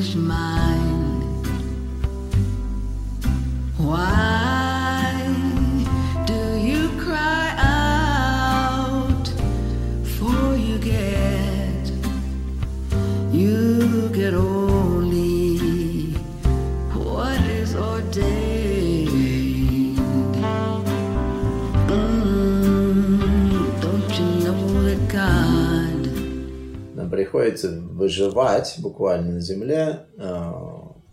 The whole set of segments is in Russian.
selfish mind. Приходится выживать буквально на земле. э,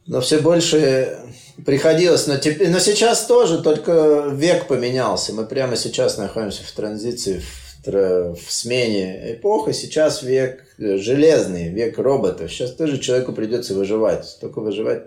Но все больше приходилось, но, теперь, но сейчас тоже, только век поменялся. Мы прямо сейчас находимся в транзиции, в, в смене эпох, и сейчас век железный, век роботов. Сейчас тоже человеку придется выживать, только выживать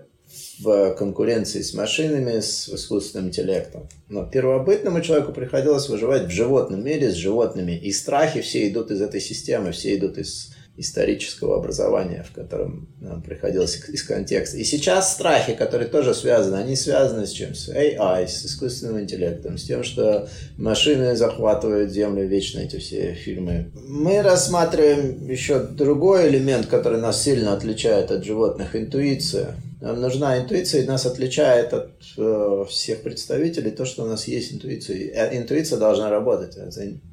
в конкуренции с машинами, с искусственным интеллектом. Но первобытному человеку приходилось выживать в животном мире с животными. И страхи все идут из этой системы, все идут из исторического образования, в котором нам приходилось из контекста. И сейчас страхи, которые тоже связаны, они связаны с чем? С AI, с искусственным интеллектом, с тем, что машины захватывают Землю, вечно эти все фильмы. Мы рассматриваем еще другой элемент, который нас сильно отличает от животных – интуиция. Нам нужна интуиция, и нас отличает от э, всех представителей то, что у нас есть интуиция. И, э, Интуиция должна работать.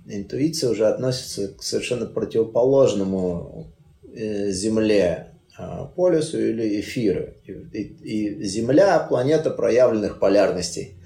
Интуиция уже относится к совершенно противоположному э, Земле э, полюсу или эфиру. И, и- и Земля – планета проявленных полярностей.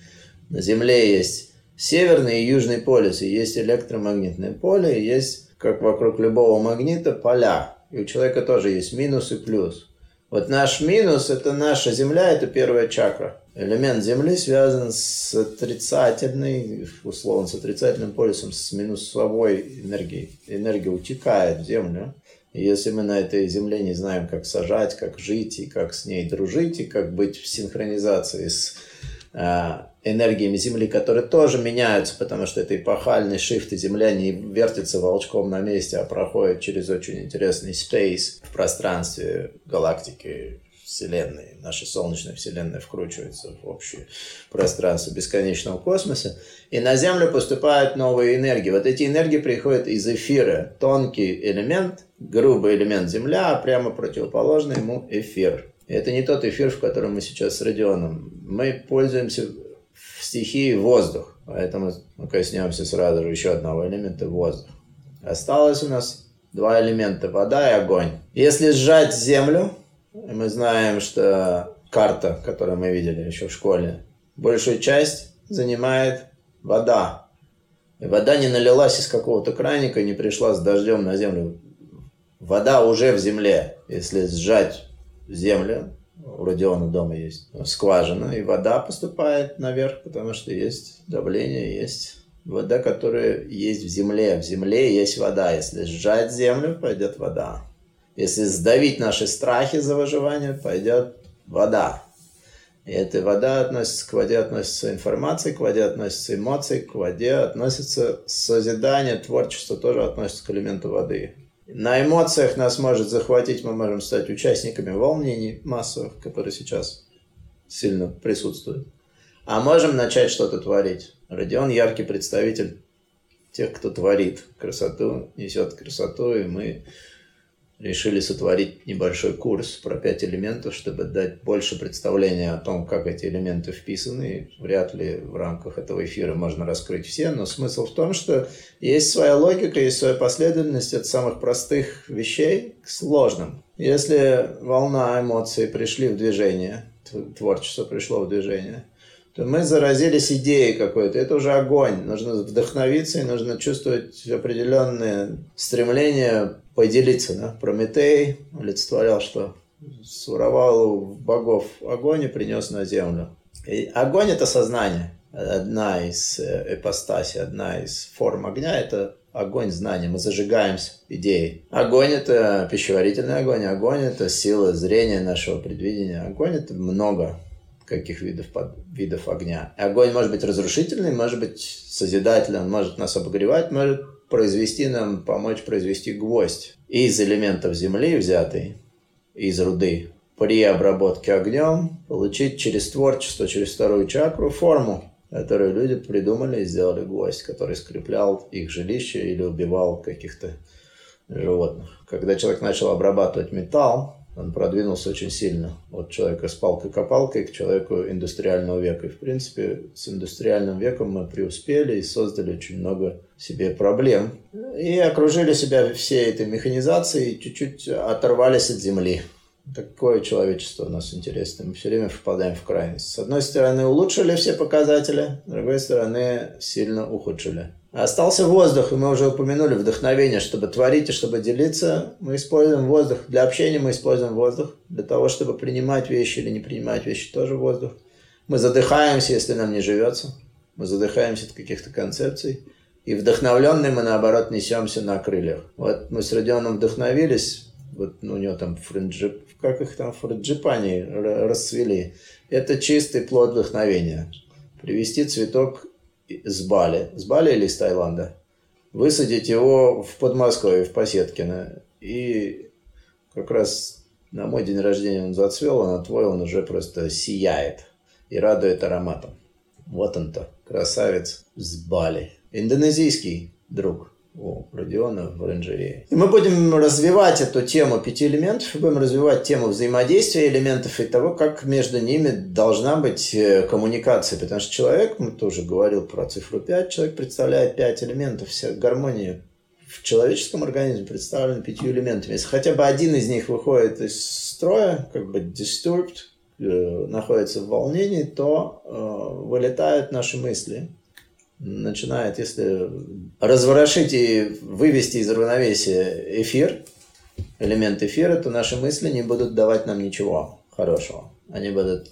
На Земле есть северный и южный полюс, и есть электромагнитное поле, есть, как вокруг любого магнита, поля. И у человека тоже есть минус и плюс. Вот наш минус – это наша Земля, это первая чакра. Элемент Земли связан с отрицательной, условно, с отрицательным полюсом, с минусовой энергией. Энергия утекает в Землю. И если мы на этой Земле не знаем, как сажать, как жить, и как с ней дружить, и как быть в синхронизации с а, энергиями Земли, которые тоже меняются, потому что это эпохальный шифт, и Земля не вертится волчком на месте, а проходит через очень интересный space в пространстве галактики, Вселенной. Наша Солнечная Вселенная вкручивается в общее пространство бесконечного космоса. И на Землю поступают новые энергии. Вот эти энергии приходят из эфира. Тонкий элемент, грубый элемент Земля, а прямо противоположный ему эфир. И это не тот эфир, в котором мы сейчас с Родионом. Мы пользуемся в стихии воздух. Поэтому мы коснемся сразу же еще одного элемента – воздух. Осталось у нас два элемента – вода и огонь. Если сжать землю, мы знаем, что карта, которую мы видели еще в школе, большую часть занимает вода. И вода не налилась из какого-то краника, не пришла с дождем на землю. Вода уже в земле. Если сжать землю, у Родиона дома есть скважина, и вода поступает наверх, потому что есть давление, есть вода, которая есть в земле. В земле есть вода. Если сжать землю, пойдет вода. Если сдавить наши страхи за выживание, пойдет вода. И эта вода относится к воде, относится информация, к воде относятся эмоции, к воде относится созидание, творчество тоже относится к элементу воды. На эмоциях нас может захватить, мы можем стать участниками волнений массовых, которые сейчас сильно присутствуют. А можем начать что-то творить. Родион яркий представитель тех, кто творит красоту, несет красоту, и мы решили сотворить небольшой курс про пять элементов, чтобы дать больше представления о том, как эти элементы вписаны. Вряд ли в рамках этого эфира можно раскрыть все, но смысл в том, что есть своя логика, есть своя последовательность от самых простых вещей к сложным. Если волна эмоций пришли в движение, творчество пришло в движение, то мы заразились идеей какой-то. Это уже огонь. Нужно вдохновиться и нужно чувствовать определенное стремление поделиться. Да? Прометей олицетворял, что своровал у богов огонь и принес на землю. И огонь – это сознание. Одна из эпостасий, одна из форм огня – это огонь знания. Мы зажигаемся идеей. Огонь – это пищеварительный огонь. Огонь – это сила зрения нашего предвидения. Огонь – это много каких видов, видов огня. Огонь может быть разрушительный, может быть созидательный, он может нас обогревать, может произвести нам, помочь произвести гвоздь из элементов земли взятый, из руды, при обработке огнем получить через творчество, через вторую чакру форму, которую люди придумали и сделали гвоздь, который скреплял их жилище или убивал каких-то животных. Когда человек начал обрабатывать металл, Он продвинулся очень сильно. От человека с палкой-копалкой к человеку индустриального века. И, в принципе, с индустриальным веком мы преуспели и создали очень много себе проблем. И окружили себя всей этой механизацией и чуть-чуть оторвались от земли. Такое человечество у нас интересное. Мы все время впадаем в крайность. С одной стороны, улучшили все показатели, с другой стороны, сильно ухудшили. Остался воздух, и мы уже упомянули вдохновение, чтобы творить и чтобы делиться. Мы используем воздух. Для общения мы используем воздух. Для того, чтобы принимать вещи или не принимать вещи, тоже воздух. Мы задыхаемся, если нам не живется. Мы задыхаемся от каких-то концепций. И вдохновленные мы, наоборот, несемся на крыльях. Вот мы с Родионом вдохновились. Вот ну, у него там френджип, как их там франджипани расцвели. Это чистый плод вдохновения. Привести цветок с Бали. С Бали или из Таиланда. Высадить его в Подмосковье, в Посеткино. И как раз на мой день рождения он зацвел, а на твой он уже просто сияет и радует ароматом. Вот он-то, красавец с Бали. Индонезийский друг у Родиона в оранжерее. И мы будем развивать эту тему пяти элементов, будем развивать тему взаимодействия элементов и того, как между ними должна быть э, коммуникация. Потому что человек, мы тоже говорил про цифру 5, человек представляет пять элементов, вся гармония в человеческом организме представлена пятью элементами. Если хотя бы один из них выходит из строя, как бы disturbed, э, находится в волнении, то э, вылетают наши мысли, начинает, если разворошить и вывести из равновесия эфир, элемент эфира, то наши мысли не будут давать нам ничего хорошего. Они будут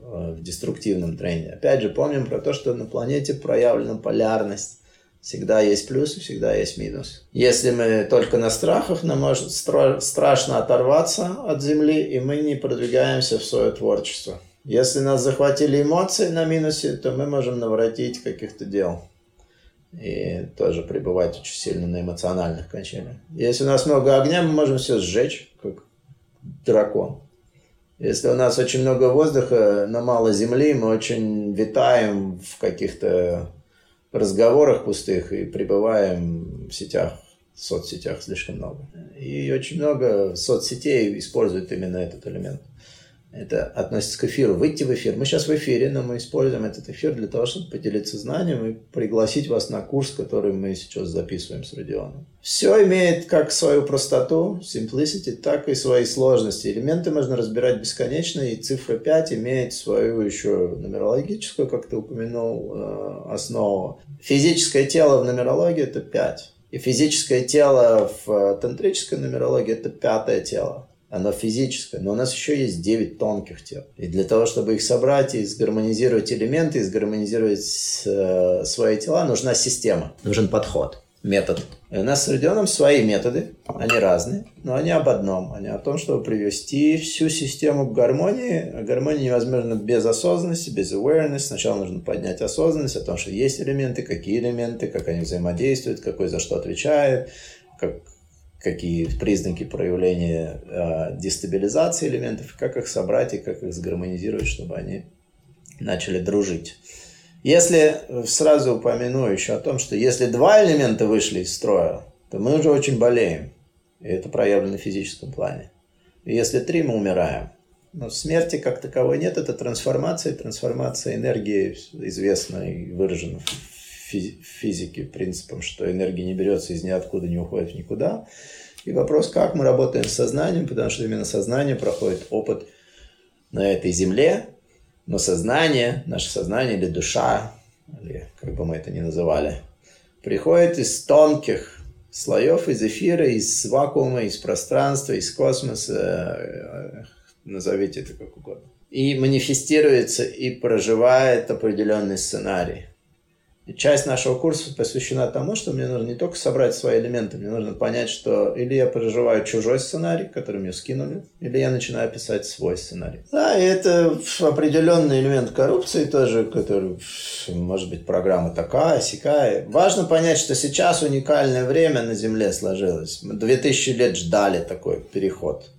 э, в деструктивном тренде. Опять же, помним про то, что на планете проявлена полярность. Всегда есть плюс и всегда есть минус. Если мы только на страхах, нам может страшно оторваться от Земли, и мы не продвигаемся в свое творчество. Если нас захватили эмоции на минусе, то мы можем наворотить каких-то дел. И тоже пребывать очень сильно на эмоциональных качелях. Если у нас много огня, мы можем все сжечь, как дракон. Если у нас очень много воздуха, но мало земли, мы очень витаем в каких-то разговорах пустых и пребываем в сетях, в соцсетях слишком много. И очень много соцсетей используют именно этот элемент. Это относится к эфиру. Выйти в эфир. Мы сейчас в эфире, но мы используем этот эфир для того, чтобы поделиться знанием и пригласить вас на курс, который мы сейчас записываем с Родионом. Все имеет как свою простоту, simplicity, так и свои сложности. Элементы можно разбирать бесконечно, и цифра 5 имеет свою еще нумерологическую, как ты упомянул, э, основу. Физическое тело в нумерологии – это 5. И физическое тело в тантрической нумерологии – это пятое тело оно физическое, но у нас еще есть 9 тонких тел. И для того, чтобы их собрать и сгармонизировать элементы, и сгармонизировать э, свои тела, нужна система, нужен подход, метод. И у нас с Родионом свои методы, они разные, но они об одном. Они о том, чтобы привести всю систему к гармонии. А гармония невозможна без осознанности, без awareness. Сначала нужно поднять осознанность о том, что есть элементы, какие элементы, как они взаимодействуют, какой за что отвечает, как, какие признаки проявления э, дестабилизации элементов, как их собрать и как их сгармонизировать, чтобы они начали дружить. Если сразу упомяну еще о том, что если два элемента вышли из строя, то мы уже очень болеем. И это проявлено в физическом плане. И если три, мы умираем. Но смерти как таковой нет, это трансформация. Трансформация энергии известна и выражена в физики принципом, что энергия не берется из ниоткуда, не уходит в никуда. И вопрос, как мы работаем с сознанием, потому что именно сознание проходит опыт на этой земле, но сознание, наше сознание или душа, или как бы мы это ни называли, приходит из тонких слоев, из эфира, из вакуума, из пространства, из космоса, назовите это как угодно. И манифестируется и проживает определенный сценарий. Часть нашего курса посвящена тому, что мне нужно не только собрать свои элементы, мне нужно понять, что или я проживаю чужой сценарий, который мне скинули, или я начинаю писать свой сценарий. Да, и это определенный элемент коррупции тоже, который, может быть, программа такая, сякая. Важно понять, что сейчас уникальное время на Земле сложилось. Мы 2000 лет ждали такой переход.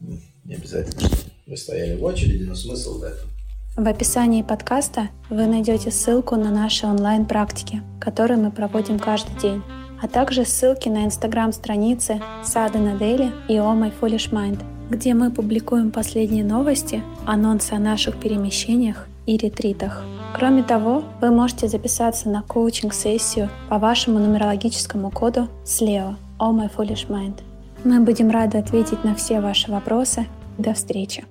Не обязательно, что вы стояли в очереди, но смысл в этом. В описании подкаста вы найдете ссылку на наши онлайн-практики, которые мы проводим каждый день, а также ссылки на инстаграм-страницы Садана Дели и Oh My Foolish Mind – где мы публикуем последние новости, анонсы о наших перемещениях и ретритах. Кроме того, вы можете записаться на коучинг-сессию по вашему нумерологическому коду SLEO All My Foolish Mind. Мы будем рады ответить на все ваши вопросы. До встречи!